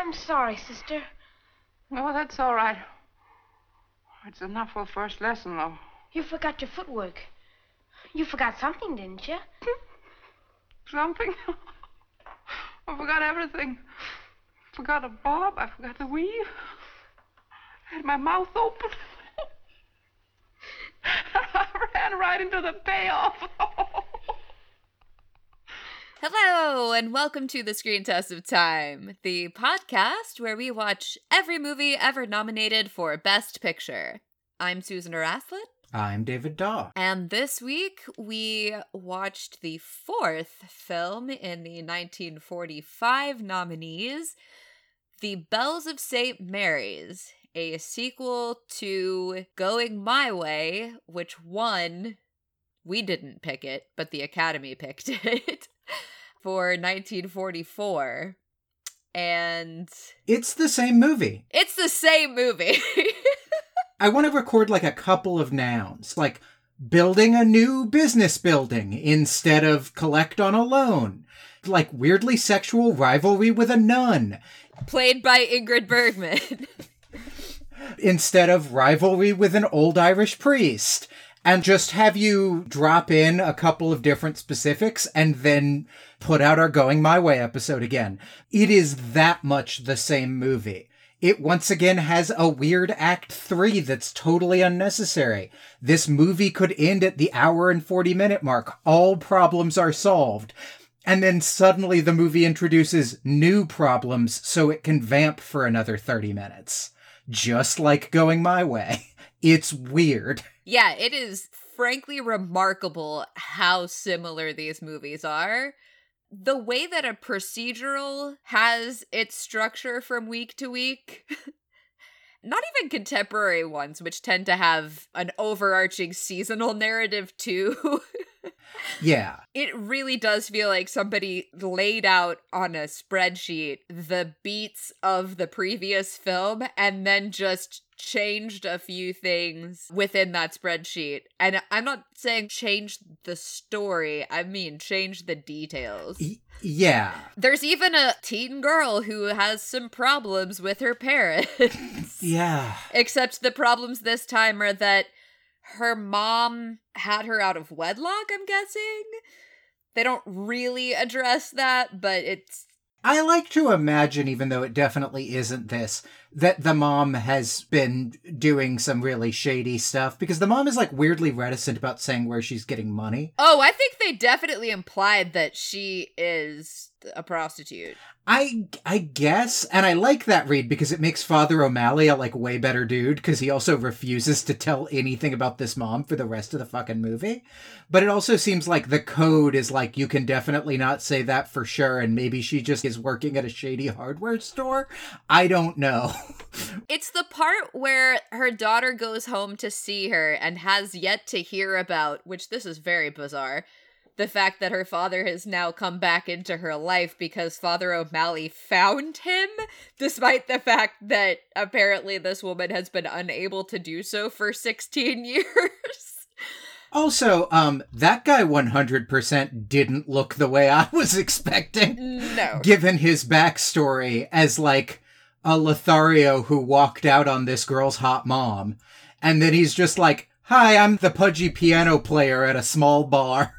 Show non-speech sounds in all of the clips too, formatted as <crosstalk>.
I'm sorry, sister. Oh, that's all right. It's enough for first lesson, though. You forgot your footwork. You forgot something, didn't you? <laughs> Something? <laughs> I forgot everything. Forgot a bob. I forgot the weave. Had my mouth open. <laughs> I ran right into the payoff. Hello, and welcome to the Screen Test of Time, the podcast where we watch every movie ever nominated for Best Picture. I'm Susan Araslin. I'm David Daw. And this week we watched the fourth film in the 1945 nominees, The Bells of St. Mary's, a sequel to Going My Way, which won. We didn't pick it, but the Academy <laughs> picked it for 1944. And It's the same movie. it's the same movie. <laughs> I want to record like a couple of nouns, like building a new business building instead of collect on a loan, like weirdly sexual rivalry with a nun Played by Ingrid Bergman. <laughs> instead of rivalry with an old Irish priest. And just have you drop in a couple of different specifics and then put out our Going My Way episode again. It is that much the same movie. It once again has a weird act three that's totally unnecessary. This movie could end at the hour and 40 minute mark. All problems are solved. And then suddenly the movie introduces new problems so it can vamp for another 30 minutes. Just like Going My Way. <laughs> It's weird. <laughs> yeah, it is frankly remarkable how similar these movies are. The way that a procedural has its structure from week to week. <laughs> Not even contemporary ones, which tend to have an overarching seasonal narrative too. <laughs> Yeah. it really does feel like somebody laid out on a spreadsheet the beats of the previous film and then just changed a few things within that spreadsheet. And I'm not saying change the story, I mean change the details. Yeah. There's even a teen girl who has some problems with her parents. <laughs> Yeah. Except the problems this time are that her mom had her out of wedlock, I'm guessing. They don't really address that, but it's I like to imagine, even though it definitely isn't this, that the mom has been doing some really shady stuff because the mom is like weirdly reticent about saying where she's getting money. Oh, I think they definitely implied that she is a prostitute. I I guess, and I like that read because it makes Father O'Malley a like way better dude because he also refuses to tell anything about this mom for the rest of the fucking movie. But it also seems like the code is like you can definitely not say that for sure, and maybe she just is working at a shady hardware store. I don't know. <laughs> It's the part where her daughter goes home to see her and has yet to hear about, which this is very bizarre, the fact that her father has now come back into her life because Father O'Malley found him, despite the fact that apparently this woman has been unable to do so for 16 <laughs> years. Also, um, that guy 100% didn't look the way I was expecting, no. given his backstory as like a Lothario who walked out on this girl's hot mom. And then he's just like, Hi, I'm the pudgy piano player at a small bar.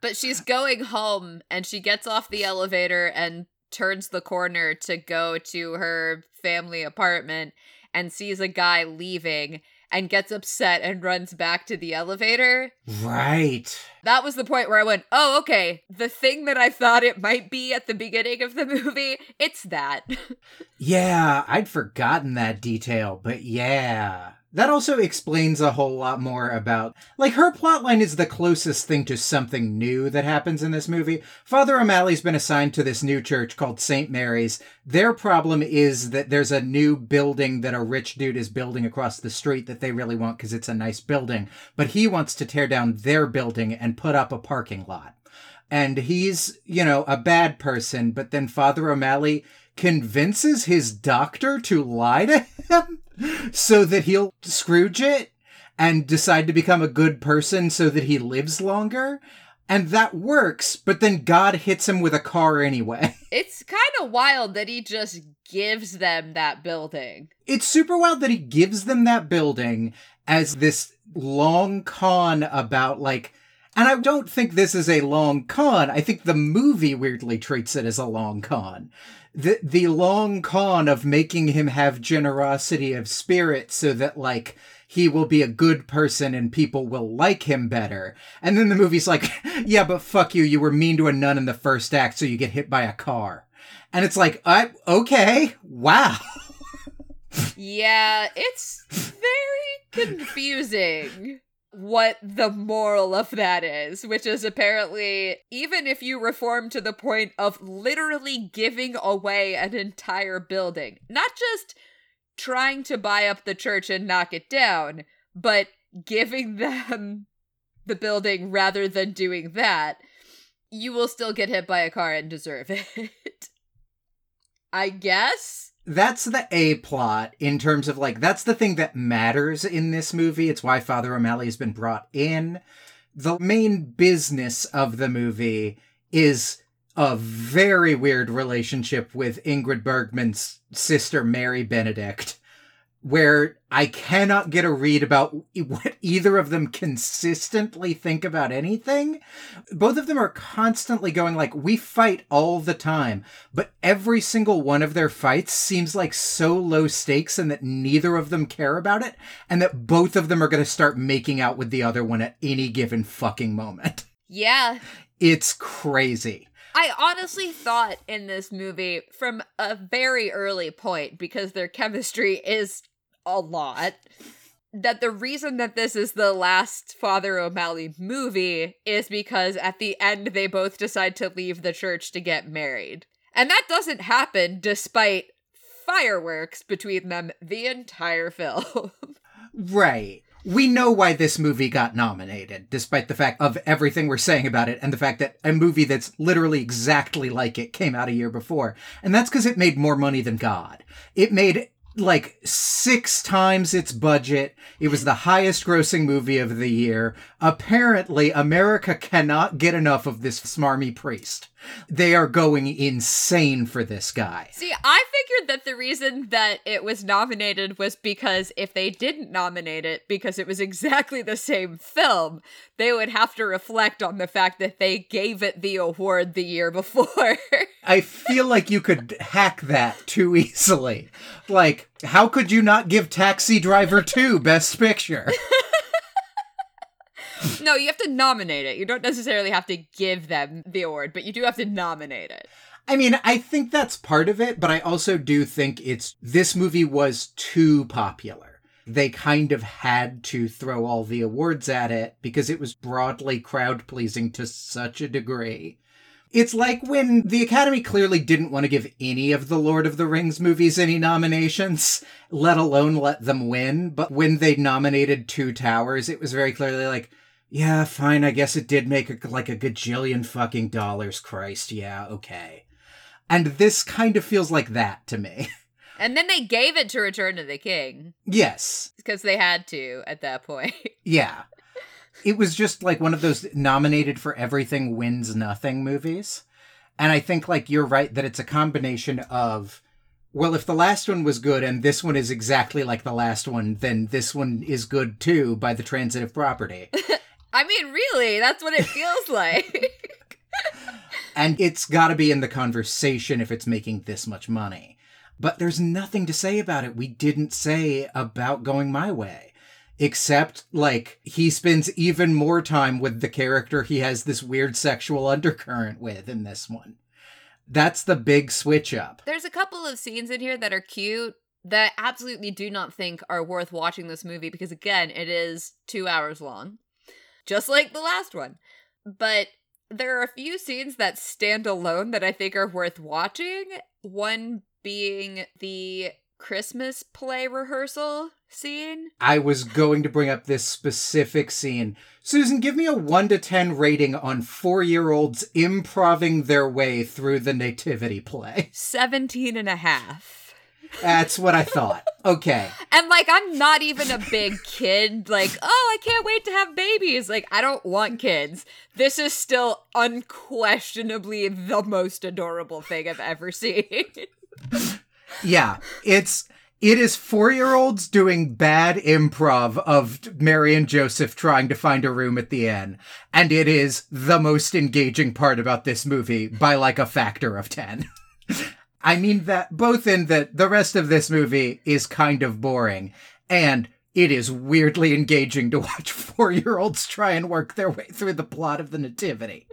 But she's going home and she gets off the elevator and turns the corner to go to her family apartment and sees a guy leaving and gets upset and runs back to the elevator. Right. That was the point where I went, oh, okay, the thing that I thought it might be at the beginning of the movie, it's that. <laughs> Yeah, I'd forgotten that detail, but yeah. That also explains a whole lot more about like her plotline is the closest thing to something new that happens in this movie. Father O'Malley's been assigned to this new church called St. Mary's. Their problem is that there's a new building that a rich dude is building across the street that they really want because it's a nice building, but he wants to tear down their building and put up a parking lot. And he's, you know, a bad person, but then Father O'Malley convinces his doctor to lie to him so that he'll Scrooge it and decide to become a good person so that he lives longer. And that works, but then God hits him with a car anyway. <laughs> It's kind of wild that he just gives them that building. It's super wild that he gives them that building as this long con about like and I don't think this is a long con. I think the movie weirdly treats it as a long con. The the long con of making him have generosity of spirit so that like he will be a good person and people will like him better. And then the movie's like, <laughs> yeah, but fuck you, you were mean to a nun in the first act, so you get hit by a car. And it's like, I okay, wow. <laughs> Yeah, it's very confusing what the moral of that is, which is apparently even if you reform to the point of literally giving away an entire building, not just trying to buy up the church and knock it down, but giving <laughs> them the building rather than doing that, you will still get hit by a car and deserve <laughs> it. I guess? That's the A plot in terms of like that's the thing that matters in this movie. It's why Father O'Malley has been brought in. The main business of the movie is a very weird relationship with Ingrid Bergman's sister Mary Benedict where I cannot get a read about what either of them consistently think about anything. Both of them are constantly going like, we fight all the time, but every single one of their fights seems like so low stakes and that neither of them care about it, and that both of them are going to start making out with the other one at any given fucking moment. Yeah. It's crazy. I honestly thought in this movie from a very early point, because their chemistry is a lot, that the reason that this is the last Father O'Malley movie is because at the end they both decide to leave the church to get married. And that doesn't happen despite fireworks between them the entire film. <laughs> Right. We know why this movie got nominated, despite the fact of everything we're saying about it and the fact that a movie that's literally exactly like it came out a year before. And that's because it made more money than God. It made like six times its budget. It was the highest grossing movie of the year. Apparently, America cannot get enough of this smarmy priest. They are going insane for this guy. See, I figured that the reason that it was nominated was because if they didn't nominate it because it was exactly the same film, they would have to reflect on the fact that they gave it the award the year before. I feel like you could hack that too easily. Like, how could you not give Taxi Driver 2 Best Picture? <laughs> no, you have to nominate it. You don't necessarily have to give them the award, but you do have to nominate it. I mean, I think that's part of it, but I also do think it's this movie was too popular. They kind of had to throw all the awards at it because it was broadly crowd pleasing to such a degree. It's like when the Academy clearly didn't want to give any of the Lord of the Rings movies any nominations, let alone let them win. But when they nominated Two Towers, it was very clearly like, yeah, fine, I guess it did make a, like a gajillion fucking dollars, Christ, yeah, okay. And this kind of feels like that to me. <laughs> And then they gave it to Return of the King yes. because they had to at that point. <laughs> Yeah. It was just like one of those nominated for everything wins nothing movies. And I think like you're right that it's a combination of well, if the last one was good and this one is exactly like the last one, then this one is good too by the transitive property. <laughs> I mean, really, that's what it feels <laughs> like. and it's got to be in the conversation if it's making this much money. But there's nothing to say about it. We didn't say about going my way. Except, like, he spends even more time with the character he has this weird sexual undercurrent with in this one. That's the big switch up. There's a couple of scenes in here that are cute that absolutely do not think are worth watching this movie because, again, it is two hours long, just like the last one. But there are a few scenes that stand alone that I think are worth watching. One being the Christmas play rehearsal scene. I was going to bring up this specific scene. Susan, give me a 1 to 10 rating on four year olds improving their way through the nativity play. <laughs> 17 and a half. That's what I thought. <laughs> Okay. And like, I'm not even a big kid. Like, oh, I can't wait to have babies. Like, I don't want kids. This is still unquestionably the most adorable thing I've ever seen. <laughs> Yeah, it's it is four year olds doing bad improv of Mary and Joseph trying to find a room at the inn, and it is the most engaging part about this movie by like a factor of ten. <laughs> I mean that both in that the rest of this movie is kind of boring, and it is weirdly engaging to watch <laughs> four year olds try and work their way through the plot of the Nativity.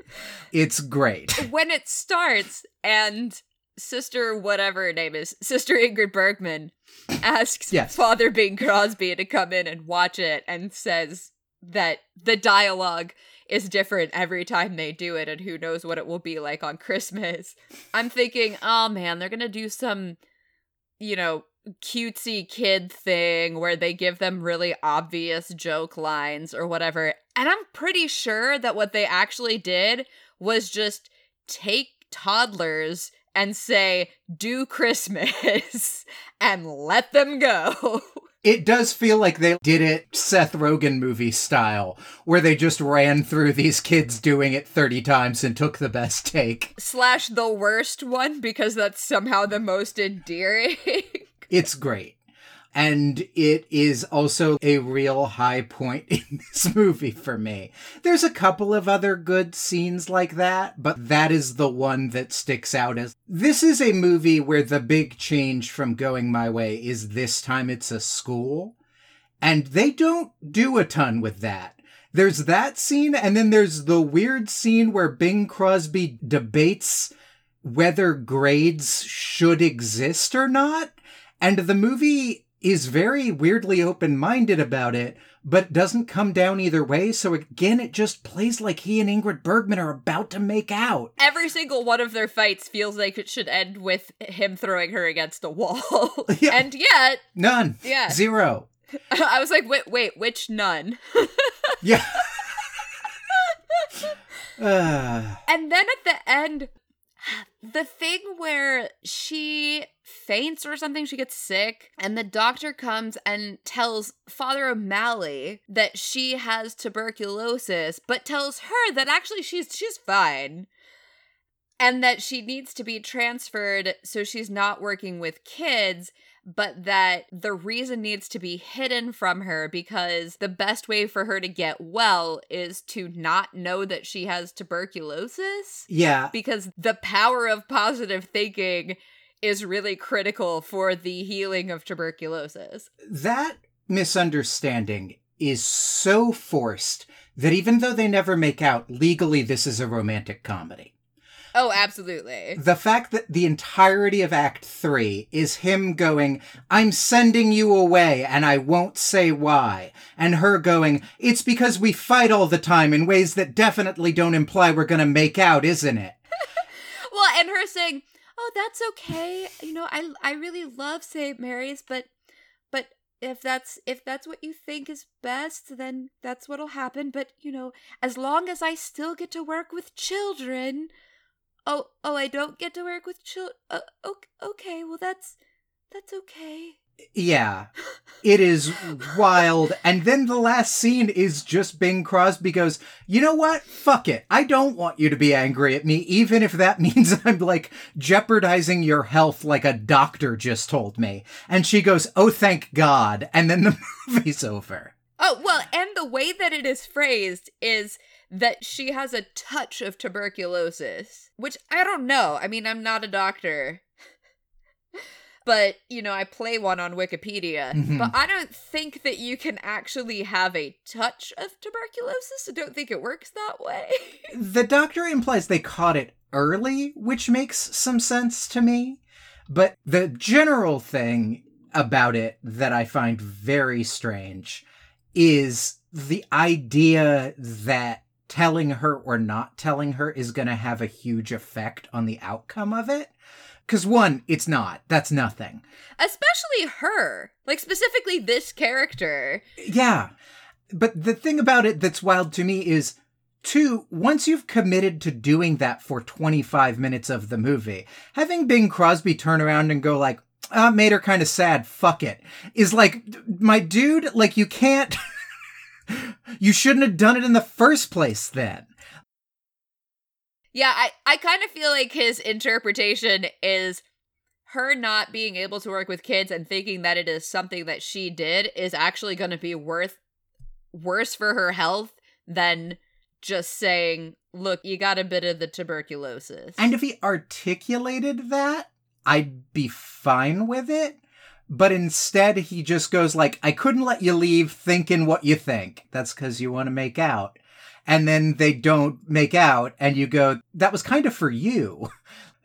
It's great. when it starts and sister whatever her name is sister ingrid bergman asks Yes. father bing crosby to come in and watch it and says that the dialogue is different every time they do it and who knows what it will be like on christmas i'm thinking oh man they're gonna do some you know cutesy kid thing where they give them really obvious joke lines or whatever and i'm pretty sure that what they actually did was just take toddlers and say, do Christmas <laughs> and let them go. <laughs> It does feel like they did it Seth Rogen movie style, where they just ran through these kids doing it 30 times and took the best take. Slash the worst one because that's somehow the most endearing. <laughs> It's great. And it is also a real high point <laughs> in this movie for me. There's a couple of other good scenes like that, but that is the one that sticks out as this is a movie where the big change from going my way is this time it's a school. And they don't do a ton with that. There's that scene, and then there's the weird scene where Bing Crosby debates whether grades should exist or not. And the movie is very weirdly open minded about it, but doesn't come down either way. So again, it just plays like he and Ingrid Bergman are about to make out. Every single one of their fights feels like it should end with him throwing her against a wall. <laughs> Yeah. And yet, None. Yeah. Zero. <laughs> I was like, wait, wait, which none? Yeah. uh, <laughs> And then at the end, the thing where she faints or something, she gets sick, and the doctor comes and tells Father O'Malley that she has tuberculosis, but tells her that actually she's she's fine. And that she needs to be transferred so she's not working with kids, but that the reason needs to be hidden from her because the best way for her to get well is to not know that she has tuberculosis yeah. because the power of positive thinking is really critical for the healing of tuberculosis. That misunderstanding is so forced that even though they never make out, legally this is a romantic comedy. Oh, absolutely. The fact that the entirety of Act 3 is him going, I'm sending you away and I won't say why, and her going, It's because we fight all the time in ways that definitely don't imply we're gonna make out, isn't it? <laughs> Well, and her saying, "Oh, that's okay. You know, I I really love St. Mary's, but but if that's if that's what you think is best, then that's what'll happen, but you know, as long as I still get to work with children, Oh, oh, I don't get to work with children. Uh, okay, okay, well that's that's okay. Yeah. It is wild. And then the last scene is just Bing Crosby goes, You know what? Fuck it. I don't want you to be angry at me, even if that <laughs> means I'm like jeopardizing your health like a doctor just told me. And she goes, Oh, thank God. And then the <laughs> movie's over. Oh, well, and the way that it is phrased is that she has a touch of tuberculosis, which I don't know. I mean, I'm not a doctor. <laughs> But, you know, I play one on Wikipedia. Mhm. But I don't think that you can actually have a touch of tuberculosis. I don't think it works that way. <laughs> The doctor implies they caught it early, which makes some sense to me. But the general thing about it that I find very strange is the idea that telling her or not telling her is going to have a huge effect on the outcome of it. Because, one, it's not. That's nothing. Especially her. Like, specifically this character. Yeah. But the thing about it that's wild to me is two, once you've committed to doing that for 25 minutes of the movie, having Bing Crosby turn around and go like, uh, made her kind of sad. Fuck it. Is like, my dude, like, you can't. <laughs> you shouldn't have done it in the first place then. Yeah, I, I kind of feel like his interpretation is her not being able to work with kids and thinking that it is something that she did is actually going to be worth worse for her health than just saying, "Look, you got a bit of the tuberculosis." And if he articulated that, I'd be fine with it. But instead, he just goes like, "I couldn't let you leave thinking what you think. That's because you want to make out." And then they don't make out, and you go, "That was kind of for you." <laughs>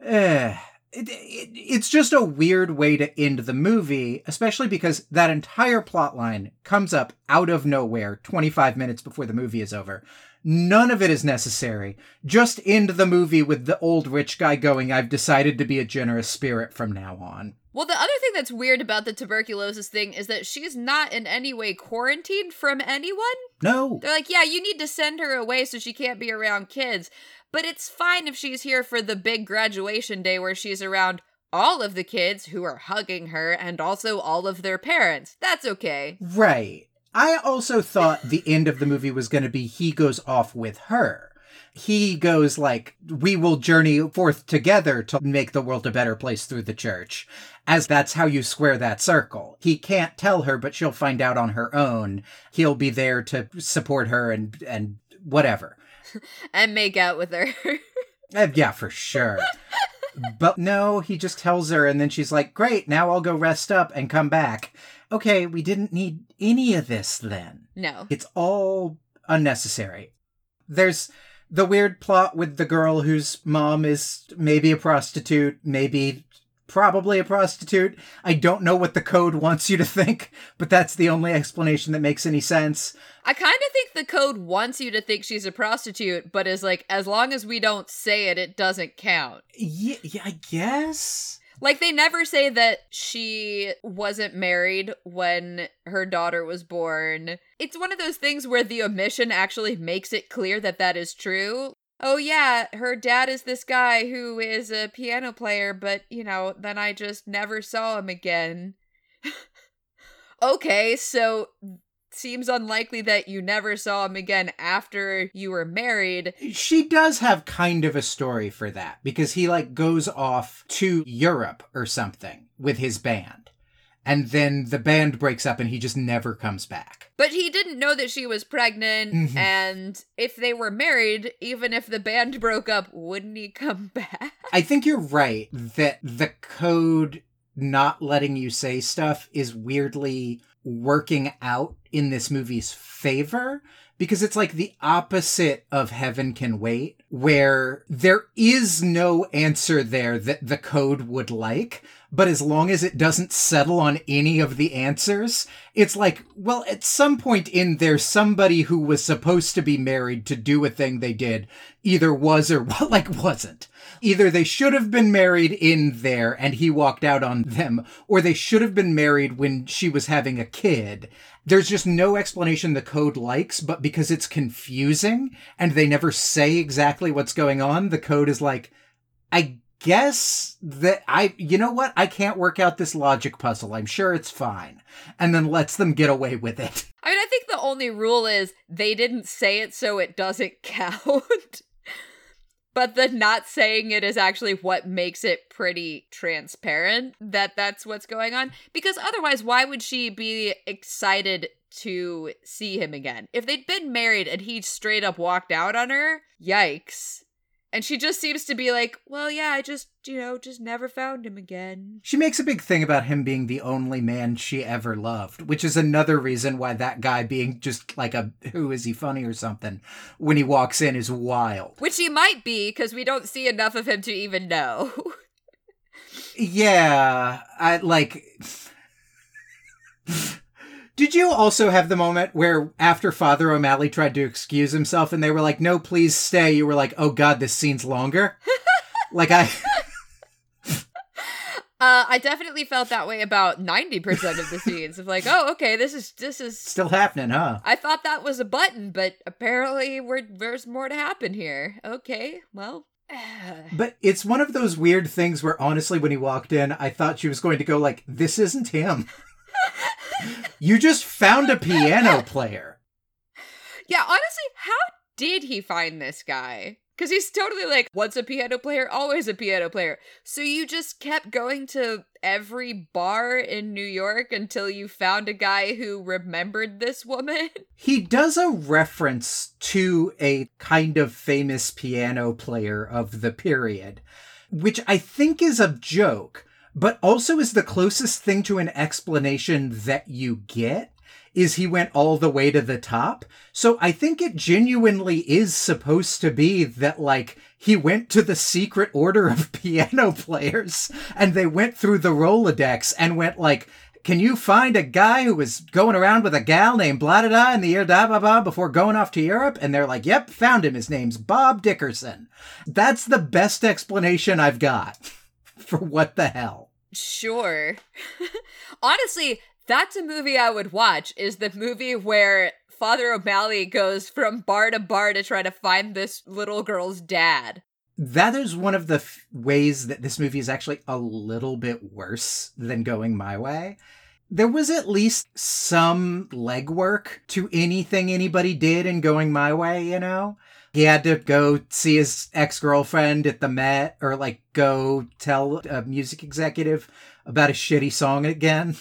Eh. It, it, it's just a weird way to end the movie, especially because that entire plot line comes up out of nowhere 25 minutes before the movie is over. None of it is necessary. Just end the movie with the old rich guy going, I've decided to be a generous spirit from now on. Well, the other thing that's weird about the tuberculosis thing is that she's not in any way quarantined from anyone. No. They're like, yeah, you need to send her away so she can't be around kids. But it's fine if she's here for the big graduation day where she's around all of the kids who are hugging her and also all of their parents. That's okay. Right. I also thought the end of the movie was going to be he goes off with her. He goes like, we will journey forth together to make the world a better place through the church. As that's how you square that circle. He can't tell her, but she'll find out on her own. He'll be there to support her and, and whatever. <laughs> and make out with her. Uh, yeah, for sure. but no, he just tells her, and then she's like, Great, now I'll go rest up and come back. Okay, we didn't need any of this then. no. It's all unnecessary. There's the weird plot with the girl whose mom is maybe a prostitute, maybe probably a prostitute. I don't know what the code wants you to think, but that's the only explanation that makes any sense. I kind of think the code wants you to think she's a prostitute, but is like, as long as we don't say it, it doesn't count. Yeah, yeah I guess. Like, they never say that she wasn't married when her daughter was born. It's one of those things where the omission actually makes it clear that that is true. Oh, yeah, her dad is this guy who is a piano player, but, you know, then I just never saw him again. <laughs> okay, so seems unlikely that you never saw him again after you were married. She does have kind of a story for that because he like goes off to Europe or something with his band. And then the band breaks up and he just never comes back. But he didn't know that she was pregnant, Mhm. and if they were married, even if the band broke up, wouldn't he come <laughs> back? I think you're right that the code not letting you say stuff is weirdly working out in this movie's favor because it's like the opposite of Heaven Can Wait, where there is no answer there that the code would like. But as long as it doesn't settle on any of the answers, it's like, well, at some point in there, somebody who was supposed to be married to do a thing they did either was or <laughs> like wasn't. Either they should have been married in there and he walked out on them, or they should have been married when she was having a kid. There's just no explanation the code likes, but because it's confusing and they never say exactly what's going on, the code is like, I guess that I, you know what? I can't work out this logic puzzle. I'm sure it's fine. And then lets them get away with it. I mean, I think the only rule is they didn't say it, so it doesn't <laughs> count. But the not saying it is actually what makes it pretty transparent that that's what's going on. Because otherwise, why would she be excited to see him again? If they'd been married and he straight up walked out on her, yikes. And she just seems to be like, well, yeah, I just, you know, just never found him again. She makes a big thing about him being the only man she ever loved, which is another reason why that guy being just like a who is he funny or something when he walks in is wild. Which he might be, because we don't see enough of him to even know. <laughs> Yeah, I like. Did you also have the moment where after Father O'Malley tried to excuse himself and they were like, "No, please stay." You were like, "Oh God, this scene's longer." <laughs> like I. Uh, I definitely felt that way about ninety percent of the <laughs> scenes. Of like, oh, okay, this is this is. Still happening, huh? I thought that was a button, but apparently we're, there's more to happen here. Okay, well, <sighs> But it's one of those weird things where honestly when he walked in, I thought she was going to go like, "This isn't him." <laughs> you just found a piano <laughs> player. Yeah, honestly, how did he find this guy? Because he's totally like, once a piano player, always a piano player. So you just kept going to every bar in New York until you found a guy who remembered this woman? <laughs> He does a reference to a kind of famous piano player of the period, which I think is a joke, but also is the closest thing to an explanation that you get is he went all the way to the top. So I think it genuinely is supposed to be that like he went to the secret order of <laughs> piano players and they went through the Rolodex and went like, can you find a guy who was going around with a gal named blah da da in the year da ba ba before going off to Europe? And they're like, yep, found him. His name's Bob Dickerson. That's the best explanation I've got <laughs> for what the hell. Sure. <laughs> Honestly, that's a movie I would watch. Is the movie where Father O'Malley goes from bar to bar to try to find this little girl's dad. That is one of the f- ways that this movie is actually a little bit worse than going my way. There was at least some legwork to anything anybody did in going my way, you know? He had to go see his ex girlfriend at the Met or like go tell a music executive about a shitty song again.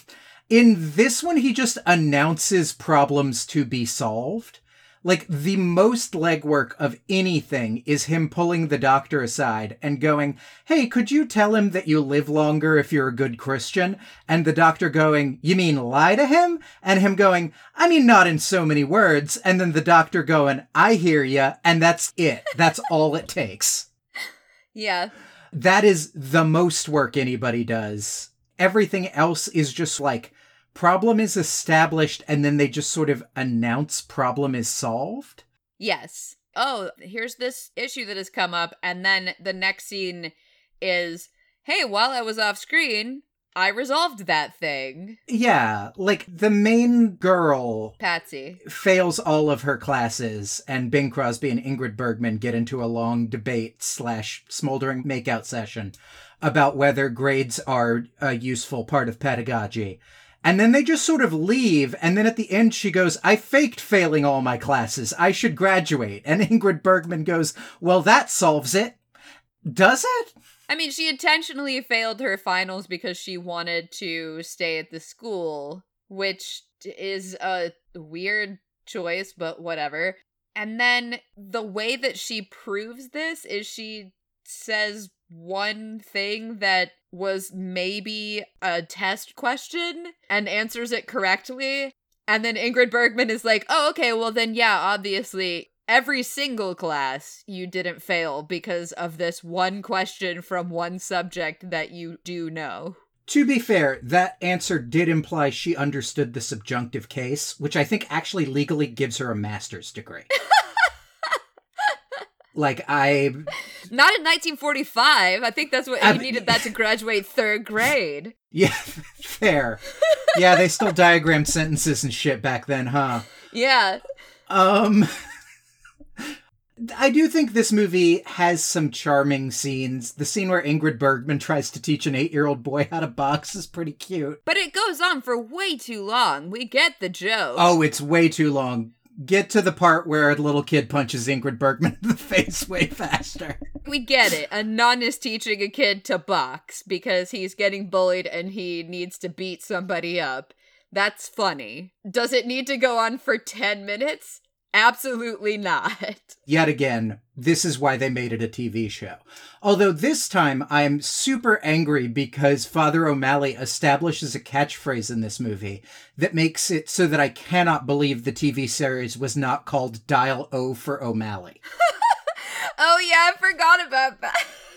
In this one, he just announces problems to be solved. Like, the most legwork of anything is him pulling the doctor aside and going, Hey, could you tell him that you live longer if you're a good Christian? And the doctor going, You mean lie to him? And him going, I mean, not in so many words. And then the doctor going, I hear ya. And that's it. That's <laughs> all it takes. Yeah. That is the most work anybody does. Everything else is just like, problem is established and then they just sort of announce problem is solved. Yes. Oh, here's this issue that has come up. And then the next scene is hey, while I was off screen, I resolved that thing. Yeah, like the main girl Patsy. fails all of her classes, and Bing Crosby and Ingrid Bergman get into a long debate slash smoldering makeout session about whether grades are a useful part of pedagogy. And then they just sort of leave, and then at the end she goes, I faked failing all my classes. I should graduate. And <laughs> Ingrid Bergman goes, Well, that solves it. Does it? I mean, she intentionally failed her finals because she wanted to stay at the school, which is a weird choice, but whatever. And then the way that she proves this is she says one thing that was maybe a test question and answers it correctly. And then Ingrid Bergman is like, oh, okay, well, then, yeah, obviously, every single class you didn't fail because of this one question from one subject that you do know. To be fair, that answer did imply she understood the subjunctive case, which I think actually legally gives her a master's degree. <laughs> like, I. Not in 1945. I think that's what I you mean- needed that to graduate third grade. <laughs> Yeah, fair. Yeah, they still diagrammed sentences and shit back then, huh? Yeah. Um. I do think this movie has some charming scenes. The scene where Ingrid Bergman tries to teach an eight year old boy how to box is pretty cute. But it goes on for way too long. We get the joke. Oh, it's way too long. Get to the part where a little kid punches Ingrid Bergman in the <laughs> face way faster. We get it. A nun is teaching a kid to box because he's getting bullied and he needs to beat somebody up. That's funny. Does it need to go on for 10 minutes? Absolutely not. <laughs> Yet again, this is why they made it a TV show. Although this time I am super angry because Father O'Malley establishes a catchphrase in this movie that makes it so that I cannot believe the TV series was not called Dial O for O'Malley. <laughs> Oh, yeah, I forgot about that. <laughs>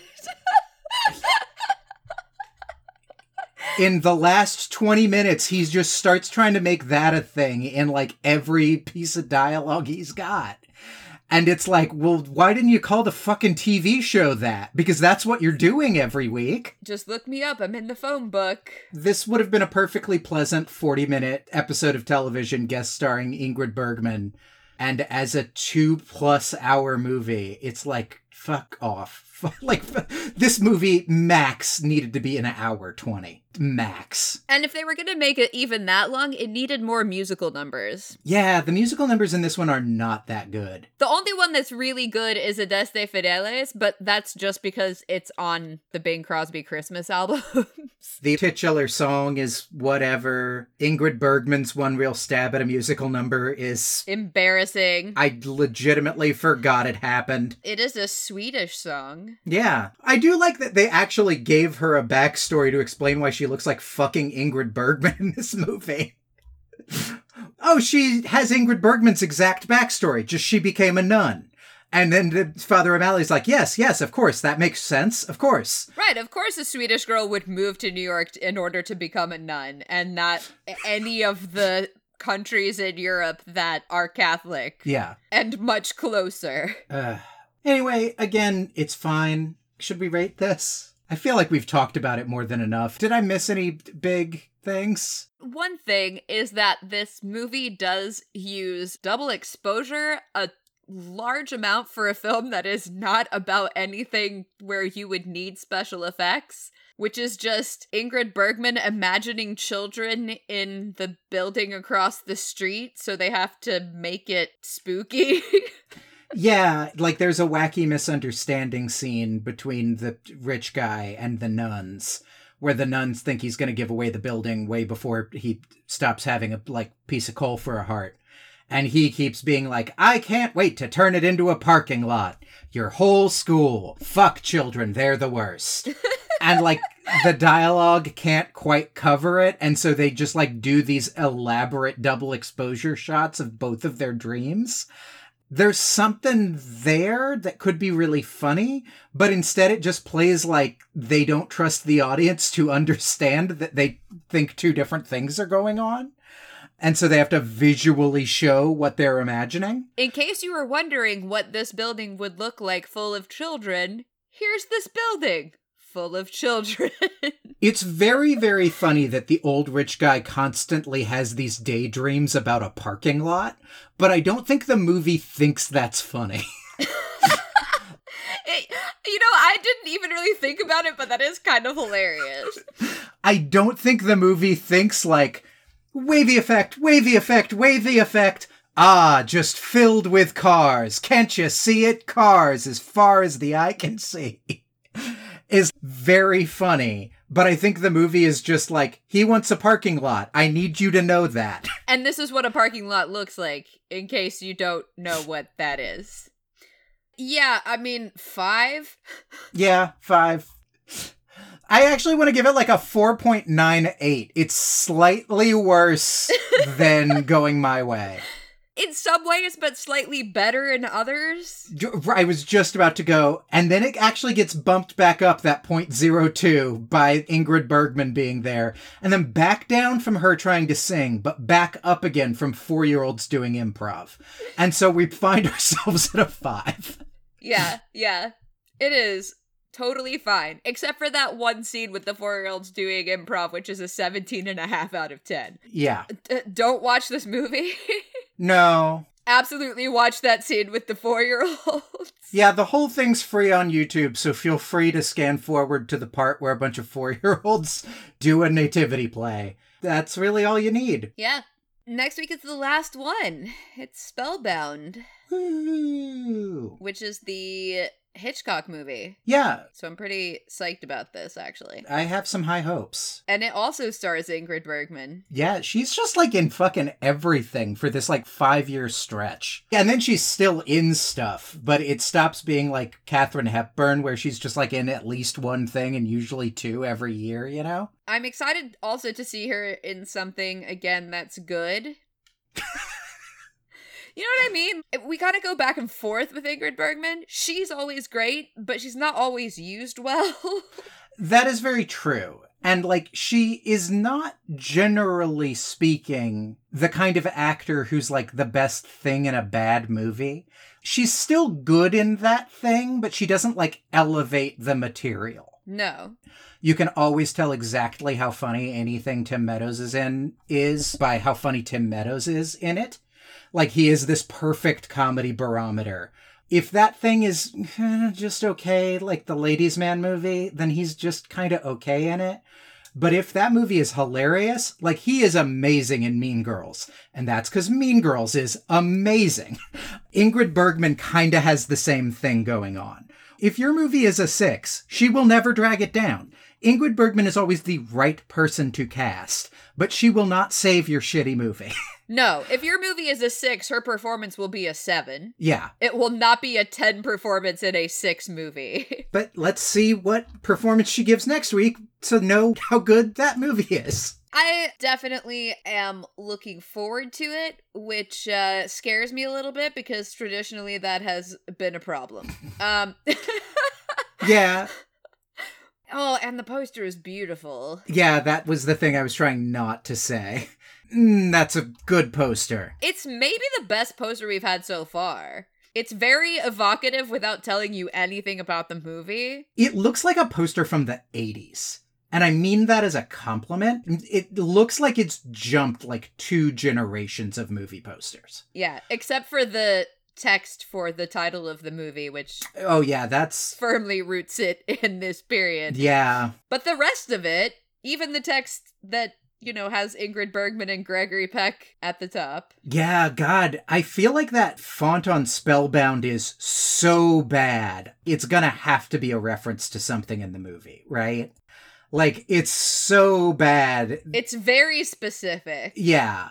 in the last 20 minutes, he just starts trying to make that a thing in like every piece of dialogue he's got. And it's like, well, why didn't you call the fucking TV show that? Because that's what you're doing every week. Just look me up. I'm in the phone book. This would have been a perfectly pleasant 40 minute episode of television guest starring Ingrid Bergman. And as a two plus hour movie, it's like, fuck off. <laughs> like this movie max needed to be an hour 20 max And if they were going to make it even that long, it needed more musical numbers. yeah the musical numbers in this one are not that good The only one that's really good is Adeste Fideles, but that's just because it's on the Bing Crosby Christmas <laughs> album. the titular song is whatever ingrid bergman's one real stab at a musical number is Embarrassing. i legitimately forgot it happened It is a Swedish song. yeah i do like that they actually gave her a backstory to explain why she looks like fucking ingrid bergman <laughs> in this movie oh, she has Ingrid Bergman's exact backstory. Just she became a nun. And then the Father O'Malley's like, yes, yes, of course, that makes sense, of course. Right, of course a Swedish girl would move to New York in order to become a nun, and not any of the countries in Europe that are Catholic Yeah. and much closer. Uh, anyway, again, it's fine. Should we rate this? I feel like we've talked about it more than enough. Did I miss any big things? One thing is that this movie does use double exposure a large amount for a film that is not about anything where you would need special effects, which is just Ingrid Bergman imagining children in the building across the street, so they have to make it spooky. <laughs> Yeah, like there's a wacky misunderstanding scene between the rich guy and the nuns where the nuns think he's going to give away the building way before he stops having a like piece of coal for a heart. And he keeps being like, "I can't wait to turn it into a parking lot. Your whole school. Fuck children, they're the worst." <laughs> and like the dialogue can't quite cover it and so they just like do these elaborate double exposure shots of both of their dreams there's something there that could be really funny, but instead it just plays like they don't trust the audience to understand that they think two different things are going on. And so they have to visually show what they're imagining. In case you were wondering what this building would look like full of children, here's this building full of children. <laughs> It's very, very funny that the old rich guy constantly has these daydreams about a parking lot, but I don't think the movie thinks that's funny. <laughs> It- you know, I didn't even really think about it, but that is kind of hilarious. I don't think the movie thinks like wavy effect, wavy effect, wavy effect. Ah, just filled with cars. Can't you see it? Cars as far as the eye can see. <laughs> is very funny, but I think the movie is just like he wants a parking lot. I need you to know that. <laughs> And this is what a parking lot looks like, in case you don't know what that is. Yeah, I mean, five? <laughs> yeah, 5. I actually want to give it like a 4.98. It's slightly worse <laughs> than going my way. In some ways, but slightly better in others. I was just about to go, and then it actually gets bumped back up that point zero two by Ingrid Bergman being there, and then back down from her trying to sing, but back up again from four year olds doing improv. And so we find <laughs> ourselves at a five. Yeah, yeah. It is totally fine. Except for that one scene with the four year olds doing improv, which is a 17 and a half out of 10. Yeah. D- don't watch this movie. <laughs> No. Absolutely watch that scene with the four year olds. Yeah, the whole thing's free on YouTube, so feel free to scan forward to the part where a bunch of four year olds <laughs> do a nativity play. That's really all you need. Yeah. Next week is the last one. It's Spellbound, Woo. which is the Hitchcock movie. Yeah, So I'm pretty psyched about this, actually. I have some high hopes. And it also stars Ingrid Bergman. Yeah, she's just like in fucking everything for this like five year stretch. And then she's still in stuff, but it stops being like Katharine Hepburn, where she's just like in at least one thing and usually two every year, you know? I'm excited also to see her in something again that's good. <laughs> you know what I mean? We kind of go back and forth with Ingrid Bergman. She's always great, but she's not always used well. <laughs> That is very true. And like, she is not generally speaking the kind of actor who's like the best thing in a bad movie. She's still good in that thing, but she doesn't like elevate the material. no. You can always tell exactly how funny anything Tim Meadows is in is by how funny Tim Meadows is in it. Like he is this perfect comedy barometer If that thing is eh, just okay, like the Ladies Man movie, then he's just kind of okay in it. But if that movie is hilarious, like he is amazing in Mean Girls, and that's because Mean Girls is amazing. <laughs> Ingrid Bergman kinda has the same thing going on. If your movie is a six, she will never drag it down. Ingrid Bergman is always the right person to cast, but she will not save your shitty movie. <laughs> No, if your movie is a six, her performance will be a seven. yeah, It will not be a 10 performance in a six movie. <laughs> but let's see what performance she gives next week to know how good that movie is. I definitely am looking forward to it, which uh, scares me a little bit because traditionally that has been a problem. <laughs> Um, <laughs> Yeah, oh, and the poster is beautiful. yeah, that was the thing I was trying not to say. Mm, that's a good poster. It's maybe the best poster we've had so far. It's very evocative without telling you anything about the movie. It looks like a poster from the 80s. And I mean that as a compliment. It looks like it's jumped like two generations of movie posters. Yeah, except for the text for the title of the movie, which Oh, yeah, that's. firmly roots it <laughs> in this period. Yeah. But the rest of it, even the text that, you know, has Ingrid Bergman and Gregory Peck at the top. Yeah, God, I feel like that font on Spellbound is so bad. It's gonna have to be a reference to something in the movie, right? Like, it's so bad. It's very specific. Yeah.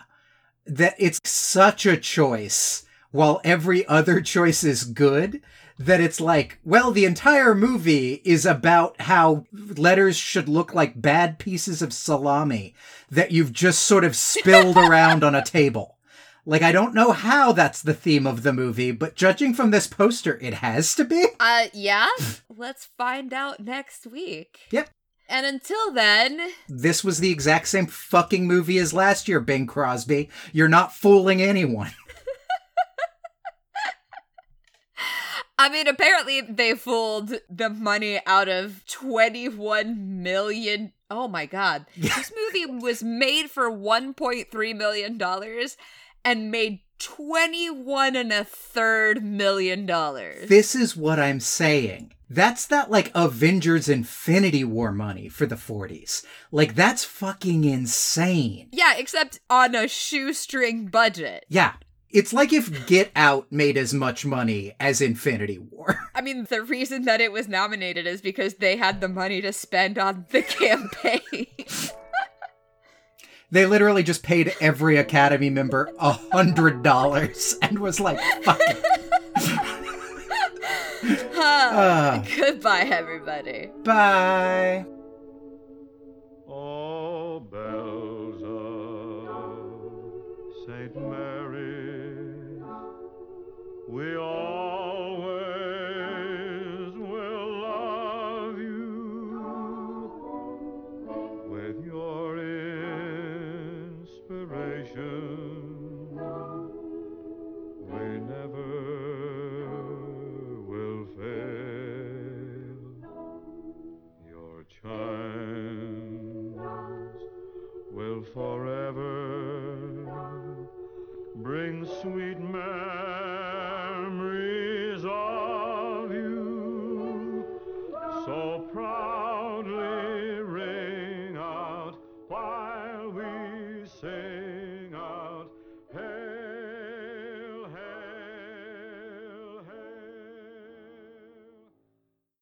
That it's such a choice while every other <laughs> choice is good that it's like, well, the entire movie is about how letters should look like bad pieces of salami that you've just sort of spilled <laughs> around on a table. Like, I don't know how that's the theme of the movie, but judging from this poster, it has to be. Uh, yeah? Let's find out next week. Yep. And until then, This was the exact same fucking movie as last year, Bing Crosby. You're not fooling anyone. I mean, apparently they fooled the money out of 21 million. Oh my god. This movie was made for 1.3 million dollars and made 21 and a third million dollars. This is what I'm saying. That's that like Avengers Infinity War money for the 40s. Like that's fucking insane. Yeah, except on a shoestring budget. Yeah. It's like if Get Out made as much money as Infinity War. <laughs> I mean, the reason that it was nominated is because they had the money to spend on the campaign. They literally just paid every Academy member a hundred dollars and was like, fuck it. <laughs> Uh, Goodbye, everybody. bye.